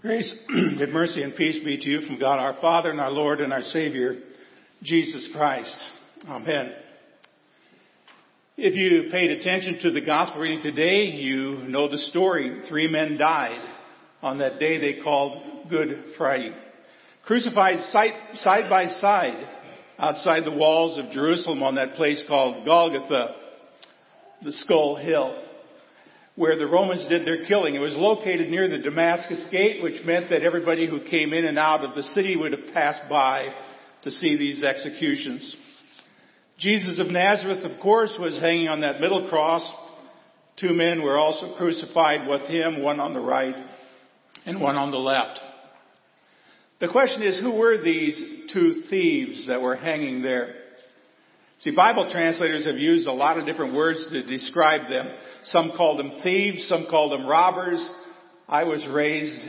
Grace, good mercy, and peace be to you from God our Father and our Lord and our Savior, Jesus Christ. Amen. If you paid attention to the gospel reading today, you know the story. Three men died on that day they called Good Friday. Crucified side by side outside the walls of Jerusalem on that place called Golgotha, the Skull Hill where the Romans did their killing. It was located near the Damascus Gate, which meant that everybody who came in and out of the city would have passed by to see these executions. Jesus of Nazareth, of course, was hanging on that middle cross. Two men were also crucified with him, one on the right and one on the left. The question is, who were these two thieves that were hanging there? See, Bible translators have used a lot of different words to describe them. Some call them thieves, some call them robbers. I was raised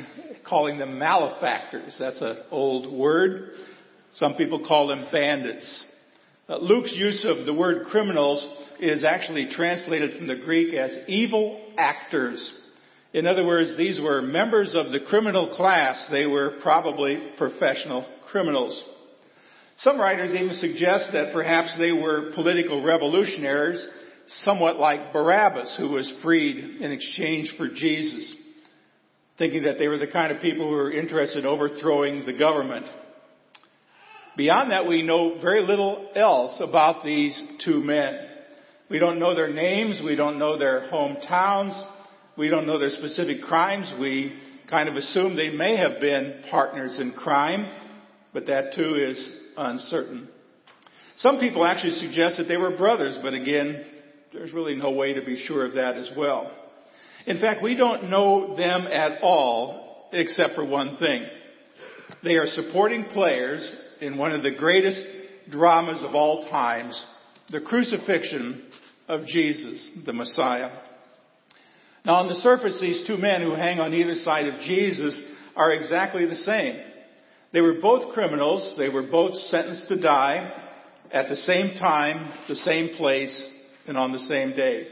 calling them malefactors. That's an old word. Some people call them bandits. Uh, Luke's use of the word criminals is actually translated from the Greek as evil actors. In other words, these were members of the criminal class. They were probably professional criminals. Some writers even suggest that perhaps they were political revolutionaries, somewhat like Barabbas, who was freed in exchange for Jesus, thinking that they were the kind of people who were interested in overthrowing the government. Beyond that, we know very little else about these two men. We don't know their names. We don't know their hometowns. We don't know their specific crimes. We kind of assume they may have been partners in crime, but that too is uncertain. Some people actually suggest that they were brothers, but again, there's really no way to be sure of that as well. In fact, we don't know them at all except for one thing. They are supporting players in one of the greatest dramas of all times, the crucifixion of Jesus, the Messiah. Now on the surface, these two men who hang on either side of Jesus are exactly the same. They were both criminals. They were both sentenced to die at the same time, the same place, and on the same day.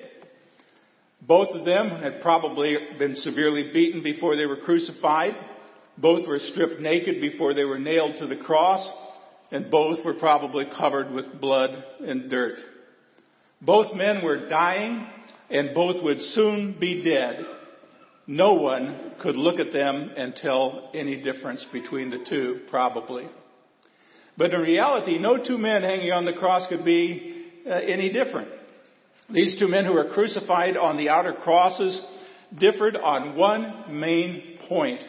Both of them had probably been severely beaten before they were crucified. Both were stripped naked before they were nailed to the cross. And both were probably covered with blood and dirt. Both men were dying and both would soon be dead no one could look at them and tell any difference between the two, probably. But in reality, no two men hanging on the cross could be uh, any different. These two men who were crucified on the outer crosses differed on one main point.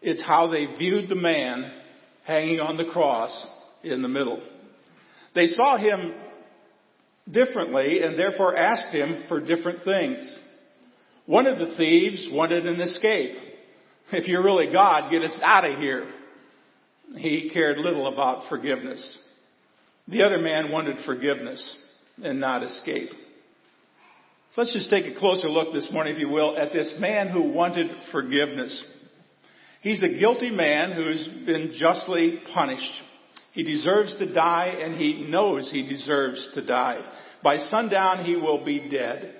It's how they viewed the man hanging on the cross in the middle. They saw him differently and therefore asked him for different things. One of the thieves wanted an escape. If you're really God, get us out of here. He cared little about forgiveness. The other man wanted forgiveness and not escape. So let's just take a closer look this morning, if you will, at this man who wanted forgiveness. He's a guilty man who's been justly punished. He deserves to die and he knows he deserves to die. By sundown, he will be dead.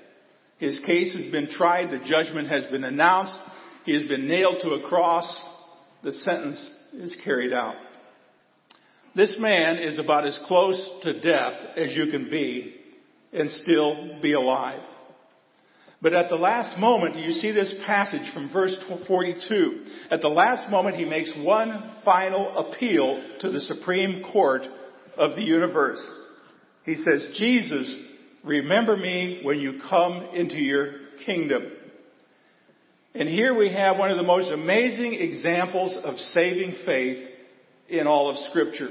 His case has been tried. The judgment has been announced. He has been nailed to a cross. The sentence is carried out. This man is about as close to death as you can be and still be alive. But at the last moment, you see this passage from verse 42. At the last moment, he makes one final appeal to the Supreme Court of the universe. He says, Jesus, Remember me when you come into your kingdom. And here we have one of the most amazing examples of saving faith in all of scripture.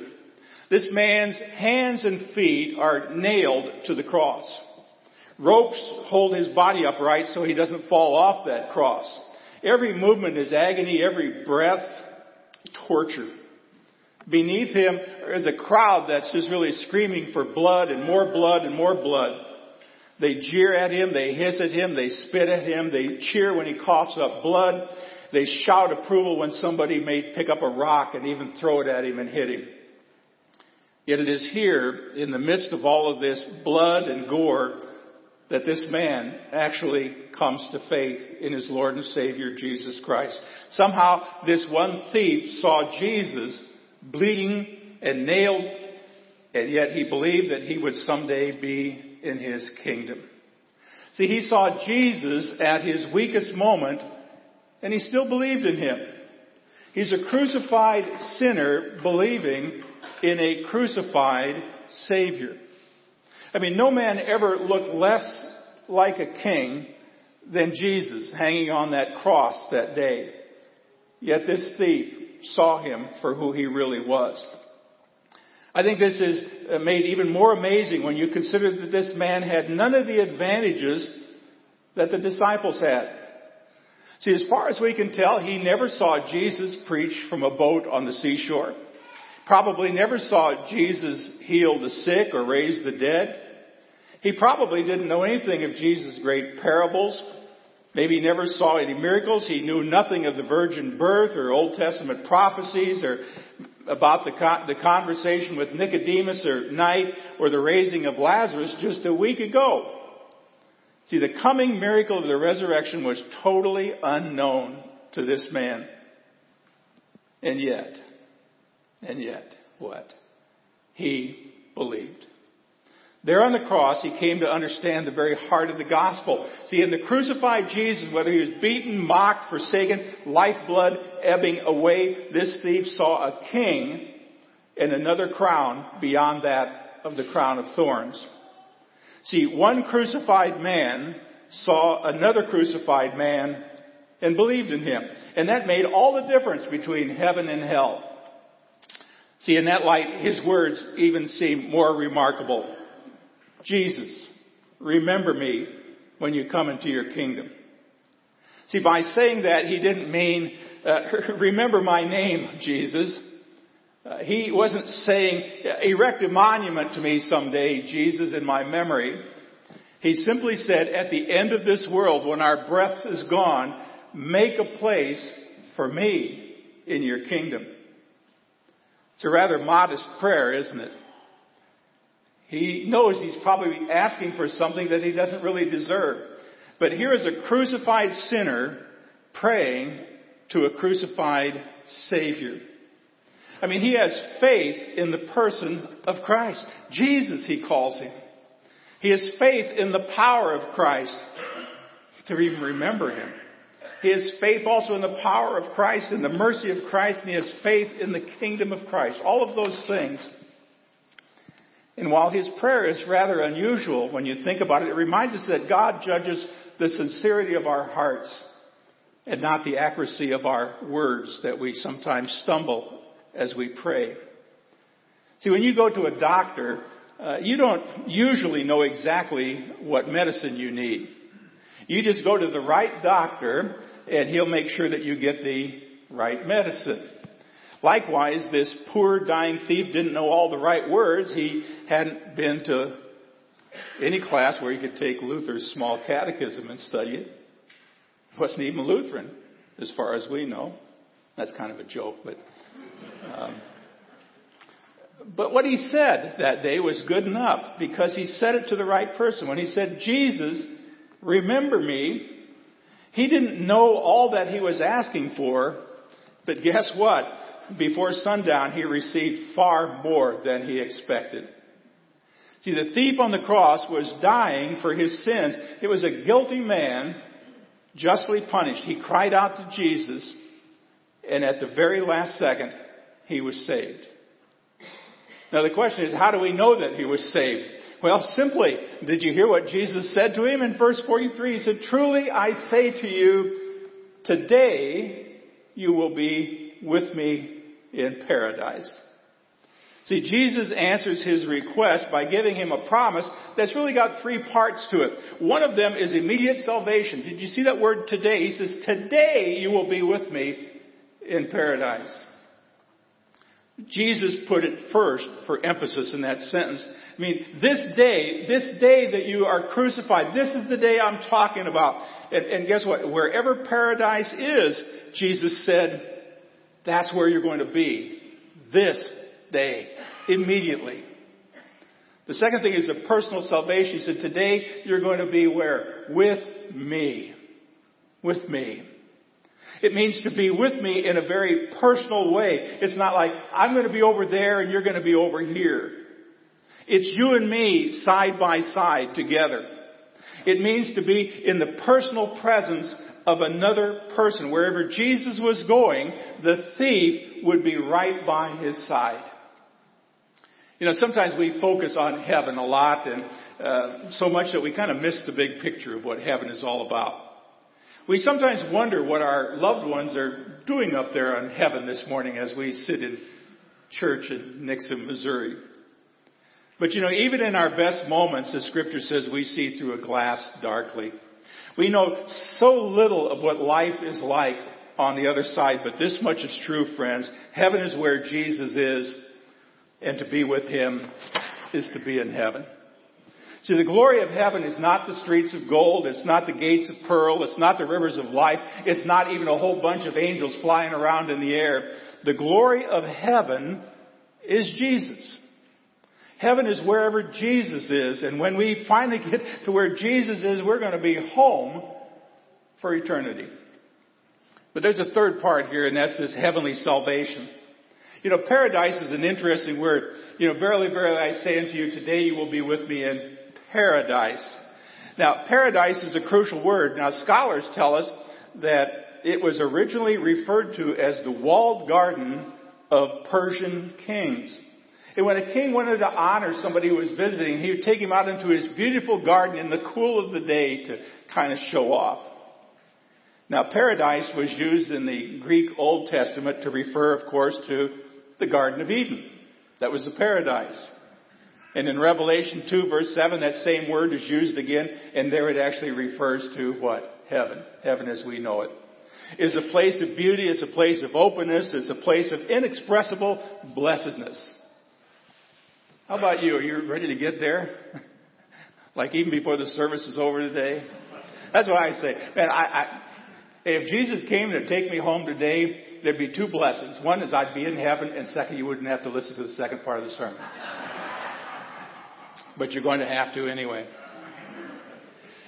This man's hands and feet are nailed to the cross. Ropes hold his body upright so he doesn't fall off that cross. Every movement is agony, every breath, torture. Beneath him is a crowd that's just really screaming for blood and more blood and more blood. They jeer at him, they hiss at him, they spit at him, they cheer when he coughs up blood, they shout approval when somebody may pick up a rock and even throw it at him and hit him. Yet it is here, in the midst of all of this blood and gore, that this man actually comes to faith in his Lord and Savior Jesus Christ. Somehow this one thief saw Jesus bleeding and nailed, and yet he believed that he would someday be in his kingdom. See, he saw Jesus at his weakest moment, and he still believed in him. He's a crucified sinner believing in a crucified Savior. I mean, no man ever looked less like a king than Jesus hanging on that cross that day. Yet this thief saw him for who he really was. I think this is uh, made even more amazing when you consider that this man had none of the advantages that the disciples had. See, as far as we can tell, he never saw Jesus preach from a boat on the seashore. Probably never saw Jesus heal the sick or raise the dead. He probably didn't know anything of Jesus' great parables. Maybe he never saw any miracles. He knew nothing of the virgin birth or Old Testament prophecies or about the, the conversation with Nicodemus or night or the raising of Lazarus just a week ago. See, the coming miracle of the resurrection was totally unknown to this man. And yet, and yet, what? He believed. There on the cross, he came to understand the very heart of the gospel. See, in the crucified Jesus, whether he was beaten, mocked, forsaken, lifeblood ebbing away, this thief saw a king and another crown beyond that of the crown of thorns. See, one crucified man saw another crucified man and believed in him. And that made all the difference between heaven and hell. See, in that light, his words even seem more remarkable. Jesus, remember me when you come into your kingdom. See, by saying that, he didn't mean, uh, remember my name, Jesus. Uh, he wasn't saying, erect a monument to me someday, Jesus, in my memory. He simply said, at the end of this world, when our breath is gone, make a place for me in your kingdom. It's a rather modest prayer, isn't it? He knows he's probably asking for something that he doesn't really deserve. But here is a crucified sinner praying to a crucified Savior. I mean, he has faith in the person of Christ. Jesus, he calls him. He has faith in the power of Christ to even remember him. He has faith also in the power of Christ and the mercy of Christ, and he has faith in the kingdom of Christ. All of those things and while his prayer is rather unusual when you think about it, it reminds us that God judges the sincerity of our hearts and not the accuracy of our words that we sometimes stumble as we pray. See, when you go to a doctor, uh, you don't usually know exactly what medicine you need. You just go to the right doctor and he'll make sure that you get the right medicine. Likewise, this poor dying thief didn't know all the right words. He hadn't been to any class where he could take Luther's small catechism and study it. He wasn't even Lutheran, as far as we know. That's kind of a joke, but. Um, but what he said that day was good enough because he said it to the right person. When he said, Jesus, remember me, he didn't know all that he was asking for, but guess what? Before sundown, he received far more than he expected. See, the thief on the cross was dying for his sins. It was a guilty man, justly punished. He cried out to Jesus, and at the very last second, he was saved. Now the question is, how do we know that he was saved? Well, simply, did you hear what Jesus said to him in verse 43? He said, Truly I say to you, today you will be with me in paradise. See, Jesus answers his request by giving him a promise that's really got three parts to it. One of them is immediate salvation. Did you see that word today? He says, today you will be with me in paradise. Jesus put it first for emphasis in that sentence. I mean, this day, this day that you are crucified, this is the day I'm talking about. And, and guess what? Wherever paradise is, Jesus said, that's where you're going to be this day, immediately. The second thing is the personal salvation. He said, today you're going to be where? With me. With me. It means to be with me in a very personal way. It's not like, I'm going to be over there and you're going to be over here. It's you and me side by side together. It means to be in the personal presence of another person. Wherever Jesus was going, the thief would be right by his side. You know, sometimes we focus on heaven a lot and uh, so much that we kind of miss the big picture of what heaven is all about. We sometimes wonder what our loved ones are doing up there in heaven this morning as we sit in church in Nixa, Missouri. But you know, even in our best moments, the scripture says we see through a glass darkly. We know so little of what life is like on the other side, but this much is true, friends. Heaven is where Jesus is, and to be with Him is to be in heaven. See, the glory of heaven is not the streets of gold, it's not the gates of pearl, it's not the rivers of life, it's not even a whole bunch of angels flying around in the air. The glory of heaven is Jesus. Heaven is wherever Jesus is, and when we finally get to where Jesus is, we're going to be home for eternity. But there's a third part here, and that's this heavenly salvation. You know, paradise is an interesting word. You know, verily, verily, I say unto you, today you will be with me in paradise. Now, paradise is a crucial word. Now, scholars tell us that it was originally referred to as the walled garden of Persian kings. And when a king wanted to honor somebody who was visiting, he would take him out into his beautiful garden in the cool of the day to kind of show off. Now, paradise was used in the Greek Old Testament to refer, of course, to the Garden of Eden. That was the paradise. And in Revelation 2 verse 7, that same word is used again, and there it actually refers to what? Heaven. Heaven as we know it. Is a place of beauty, it's a place of openness, it's a place of inexpressible blessedness. How about you? Are you ready to get there? like even before the service is over today? That's what I say. Man, I, I, if Jesus came to take me home today, there'd be two blessings. One is I'd be in heaven, and second, you wouldn't have to listen to the second part of the sermon. but you're going to have to anyway.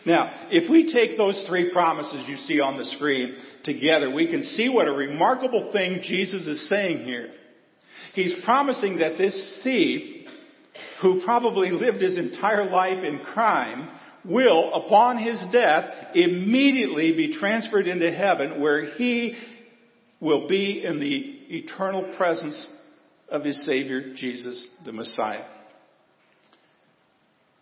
Now, if we take those three promises you see on the screen together, we can see what a remarkable thing Jesus is saying here. He's promising that this thief who probably lived his entire life in crime, will, upon his death, immediately be transferred into heaven where he will be in the eternal presence of his Savior, Jesus, the Messiah.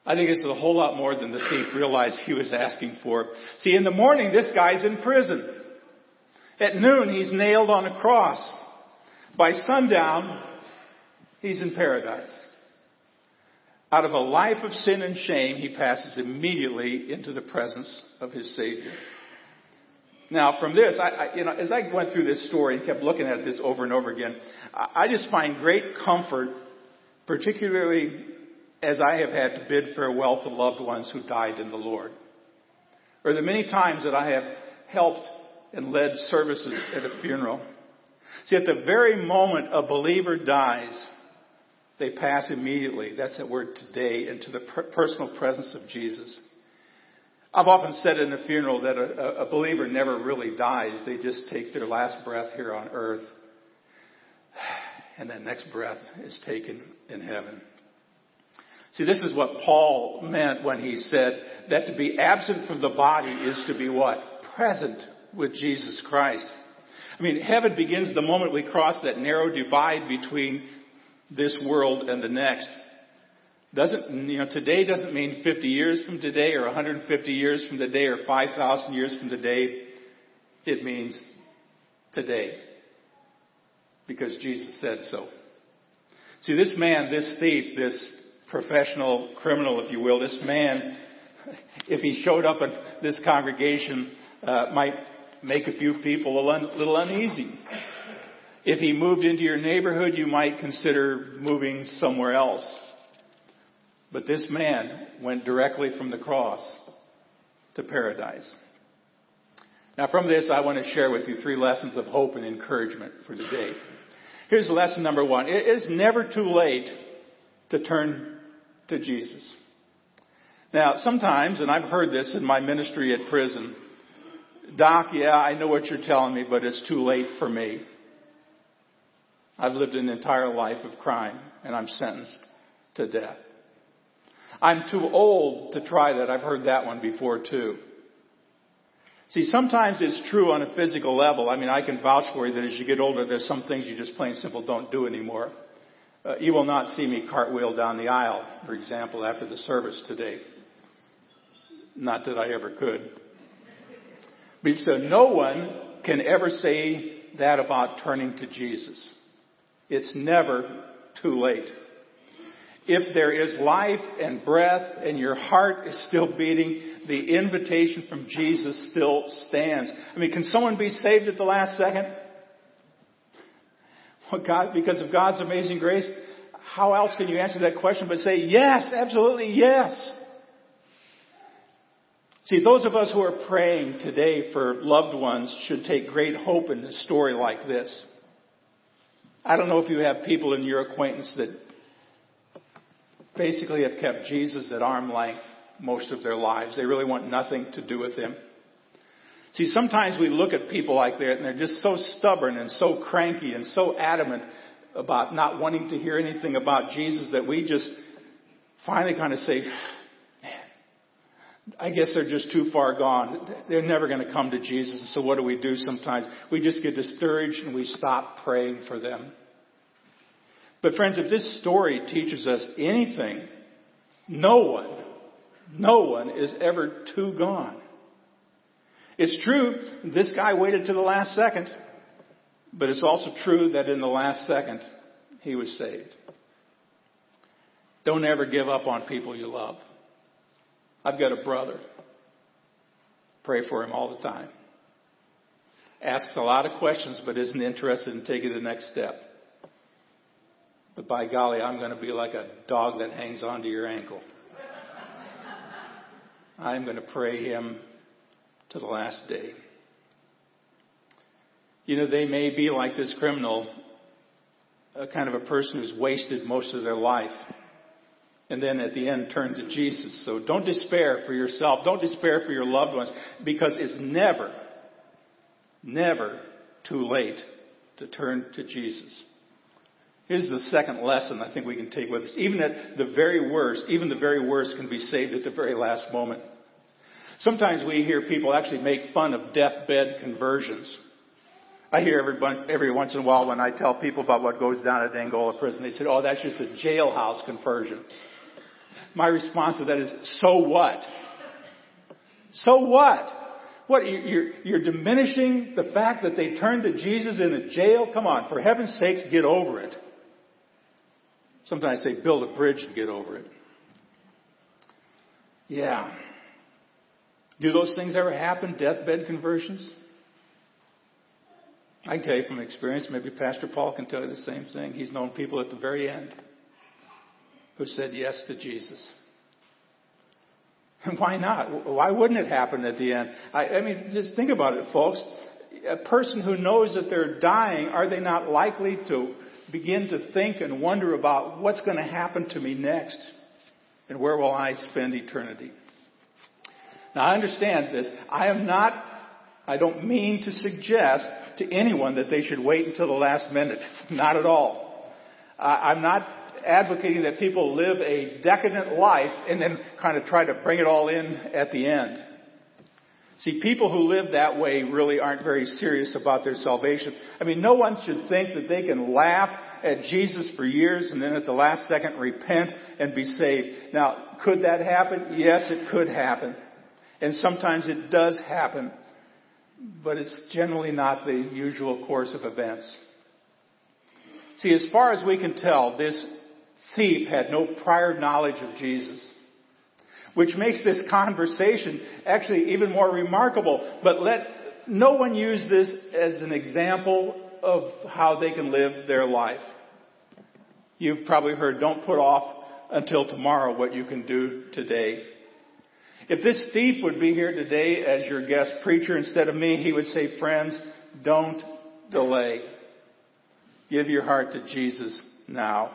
I think it's a whole lot more than the thief realized he was asking for. See, in the morning, this guy's in prison. At noon, he's nailed on a cross. By sundown, he's in paradise. Out of a life of sin and shame, he passes immediately into the presence of his Savior. Now, from this, I, I, you know, as I went through this story and kept looking at this over and over again, I, I just find great comfort, particularly as I have had to bid farewell to loved ones who died in the Lord. Or the many times that I have helped and led services at a funeral. See, at the very moment a believer dies, they pass immediately, that's that word today, into the per- personal presence of Jesus. I've often said in a funeral that a, a believer never really dies. They just take their last breath here on earth. And that next breath is taken in heaven. See, this is what Paul meant when he said that to be absent from the body is to be what? Present with Jesus Christ. I mean, heaven begins the moment we cross that narrow divide between this world and the next. Doesn't, you know, today doesn't mean 50 years from today or 150 years from today or 5,000 years from today. It means today. Because Jesus said so. See, this man, this thief, this professional criminal, if you will, this man, if he showed up at this congregation, uh, might make a few people a little uneasy. If he moved into your neighborhood, you might consider moving somewhere else. But this man went directly from the cross to paradise. Now from this, I want to share with you three lessons of hope and encouragement for today. Here's lesson number one. It is never too late to turn to Jesus. Now, sometimes, and I've heard this in my ministry at prison, Doc, yeah, I know what you're telling me, but it's too late for me. I've lived an entire life of crime and I'm sentenced to death. I'm too old to try that. I've heard that one before too. See, sometimes it's true on a physical level. I mean, I can vouch for you that as you get older, there's some things you just plain simple don't do anymore. Uh, you will not see me cartwheel down the aisle, for example, after the service today. Not that I ever could. But so no one can ever say that about turning to Jesus. It's never too late. If there is life and breath and your heart is still beating, the invitation from Jesus still stands. I mean, can someone be saved at the last second? Well, God, because of God's amazing grace, how else can you answer that question but say, yes, absolutely yes. See, those of us who are praying today for loved ones should take great hope in a story like this. I don't know if you have people in your acquaintance that basically have kept Jesus at arm length most of their lives. They really want nothing to do with him. See, sometimes we look at people like that and they're just so stubborn and so cranky and so adamant about not wanting to hear anything about Jesus that we just finally kind of say, I guess they're just too far gone. They're never going to come to Jesus. So what do we do sometimes? We just get discouraged and we stop praying for them. But friends, if this story teaches us anything, no one, no one is ever too gone. It's true, this guy waited to the last second, but it's also true that in the last second, he was saved. Don't ever give up on people you love. I've got a brother. Pray for him all the time. Asks a lot of questions, but isn't interested in taking the next step. But by golly, I'm going to be like a dog that hangs onto your ankle. I'm going to pray him to the last day. You know, they may be like this criminal, a kind of a person who's wasted most of their life and then at the end turn to Jesus. So don't despair for yourself. Don't despair for your loved ones because it's never, never too late to turn to Jesus. Here's the second lesson I think we can take with us. Even at the very worst, even the very worst can be saved at the very last moment. Sometimes we hear people actually make fun of deathbed conversions. I hear every, every once in a while when I tell people about what goes down at Angola prison, they say, oh, that's just a jailhouse conversion. My response to that is, so what? So what? What, you're, you're diminishing the fact that they turned to Jesus in a jail? Come on, for heaven's sakes, get over it. Sometimes I say build a bridge and get over it. Yeah. Do those things ever happen, deathbed conversions? I can tell you from experience, maybe Pastor Paul can tell you the same thing. He's known people at the very end who said yes to Jesus. And why not? Why wouldn't it happen at the end? I, I mean, just think about it, folks. A person who knows that they're dying, are they not likely to begin to think and wonder about what's going to happen to me next? And where will I spend eternity? Now I understand this. I am not, I don't mean to suggest to anyone that they should wait until the last minute. Not at all. I'm not advocating that people live a decadent life and then kind of try to bring it all in at the end. See, people who live that way really aren't very serious about their salvation. I mean, no one should think that they can laugh at Jesus for years and then at the last second repent and be saved. Now, could that happen? Yes, it could happen. And sometimes it does happen. But it's generally not the usual course of events. See, as far as we can tell, this thief had no prior knowledge of Jesus. Which makes this conversation actually even more remarkable. But let no one use this as an example of how they can live their life. You've probably heard, don't put off until tomorrow what you can do today. If this thief would be here today as your guest preacher instead of me, he would say, friends, don't delay. Give your heart to Jesus now.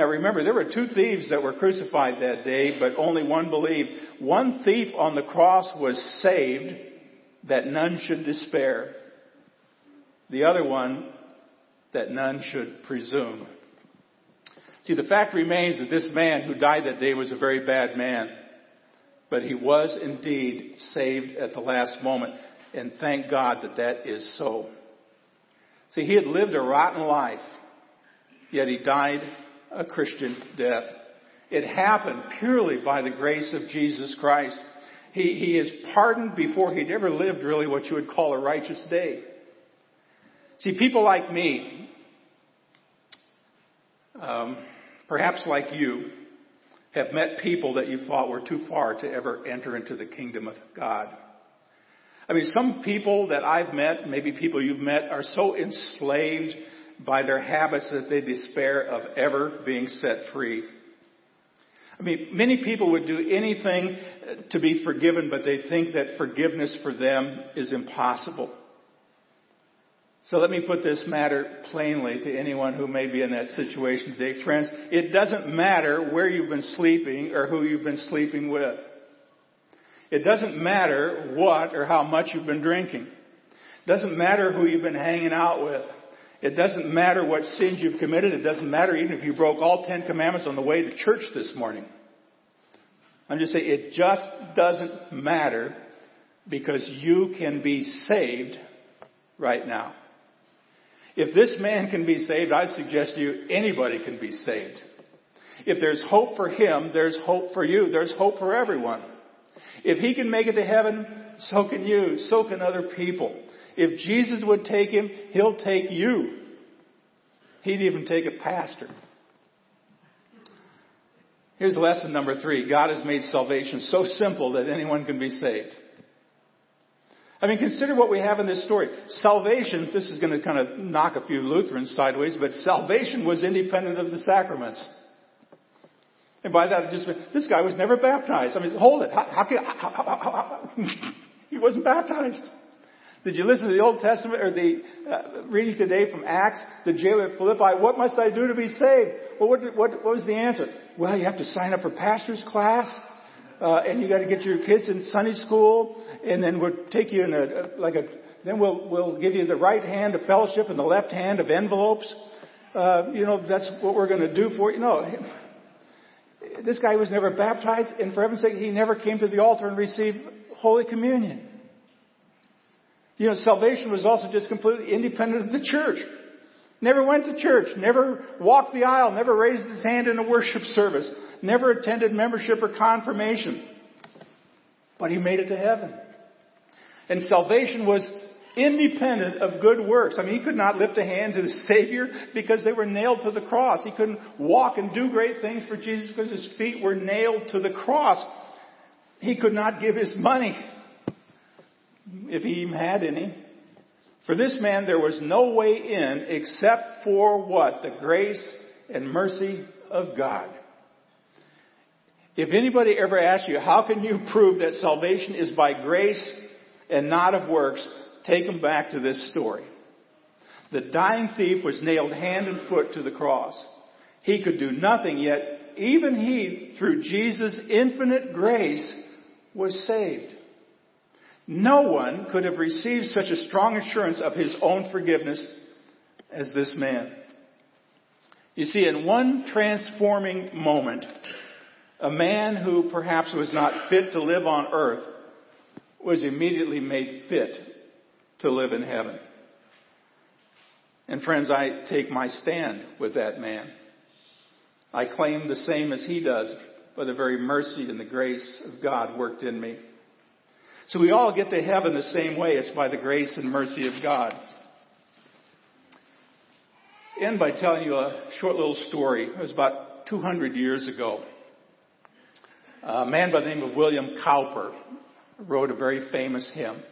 Now remember, there were two thieves that were crucified that day, but only one believed. One thief on the cross was saved that none should despair. The other one that none should presume. See, the fact remains that this man who died that day was a very bad man. But he was indeed saved at the last moment. And thank God that that is so. See, he had lived a rotten life, yet he died a Christian death. It happened purely by the grace of Jesus Christ. He, he is pardoned before he'd ever lived really what you would call a righteous day. See, people like me, um, perhaps like you, have met people that you thought were too far to ever enter into the kingdom of God. I mean, some people that I've met, maybe people you've met, are so enslaved by their habits that they despair of ever being set free. I mean, many people would do anything to be forgiven, but they think that forgiveness for them is impossible. So let me put this matter plainly to anyone who may be in that situation today. Friends, it doesn't matter where you've been sleeping or who you've been sleeping with. It doesn't matter what or how much you've been drinking. It doesn't matter who you've been hanging out with. It doesn't matter what sins you've committed. It doesn't matter even if you broke all Ten Commandments on the way to church this morning. I'm just saying it just doesn't matter because you can be saved right now. If this man can be saved, I suggest to you anybody can be saved. If there's hope for him, there's hope for you. There's hope for everyone. If he can make it to heaven, so can you. So can other people. If Jesus would take him, he'll take you. He'd even take a pastor. Here's lesson number three. God has made salvation so simple that anyone can be saved. I mean, consider what we have in this story. Salvation, this is going to kind of knock a few Lutherans sideways, but salvation was independent of the sacraments. And by that, just this guy was never baptized. I mean, hold it. How, how, how, he wasn't baptized. Did you listen to the Old Testament or the uh, reading today from Acts? The jailer at Philippi. What must I do to be saved? Well, what, what, what was the answer? Well, you have to sign up for pastor's class, uh, and you got to get your kids in Sunday school, and then we'll take you in a, like a. Then we'll we'll give you the right hand of fellowship and the left hand of envelopes. Uh, you know that's what we're going to do for you. No, this guy was never baptized, and for heaven's sake, he never came to the altar and received Holy Communion. You know, salvation was also just completely independent of the church. Never went to church, never walked the aisle, never raised his hand in a worship service, never attended membership or confirmation. But he made it to heaven. And salvation was independent of good works. I mean, he could not lift a hand to the Savior because they were nailed to the cross. He couldn't walk and do great things for Jesus because his feet were nailed to the cross. He could not give his money if he even had any. For this man, there was no way in except for what? The grace and mercy of God. If anybody ever asks you, how can you prove that salvation is by grace and not of works, take them back to this story. The dying thief was nailed hand and foot to the cross. He could do nothing, yet even he, through Jesus' infinite grace, was saved. No one could have received such a strong assurance of his own forgiveness as this man. You see, in one transforming moment, a man who perhaps was not fit to live on earth was immediately made fit to live in heaven. And friends, I take my stand with that man. I claim the same as he does by the very mercy and the grace of God worked in me. So we all get to heaven the same way. It's by the grace and mercy of God. End by telling you a short little story. It was about 200 years ago. A man by the name of William Cowper wrote a very famous hymn.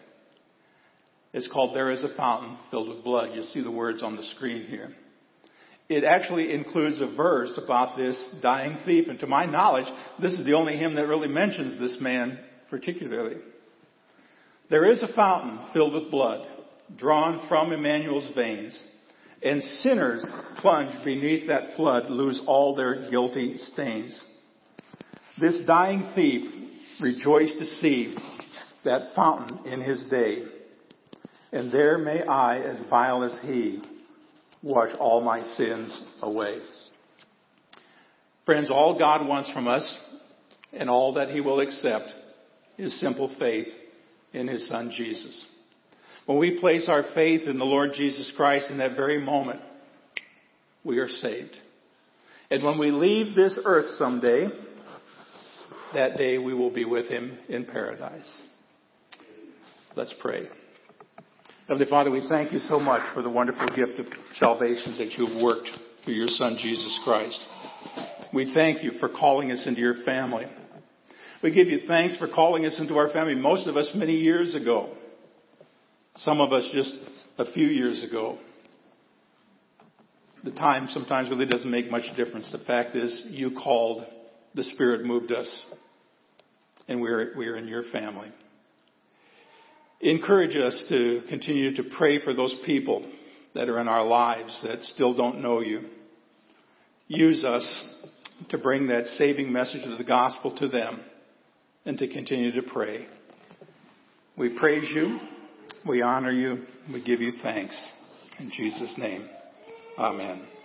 It's called There is a Fountain Filled with Blood. You'll see the words on the screen here. It actually includes a verse about this dying thief, and to my knowledge, this is the only hymn that really mentions this man particularly. There is a fountain filled with blood, drawn from Emmanuel's veins, and sinners plunge beneath that flood lose all their guilty stains. This dying thief rejoiced to see that fountain in his day, and there may I, as vile as he, wash all my sins away. Friends, all God wants from us and all that he will accept is simple faith in his son Jesus. When we place our faith in the Lord Jesus Christ in that very moment, we are saved. And when we leave this earth someday, that day we will be with him in paradise. Let's pray. Heavenly Father, we thank you so much for the wonderful gift of salvation that you have worked through your Son, Jesus Christ. We thank you for calling us into your family. We give you thanks for calling us into our family, most of us many years ago. Some of us just a few years ago. The time sometimes really doesn't make much difference. The fact is, you called, the Spirit moved us, and we're, we're in your family. Encourage us to continue to pray for those people that are in our lives that still don't know you. Use us to bring that saving message of the gospel to them and to continue to pray. We praise you. We honor you. We give you thanks. In Jesus' name, amen.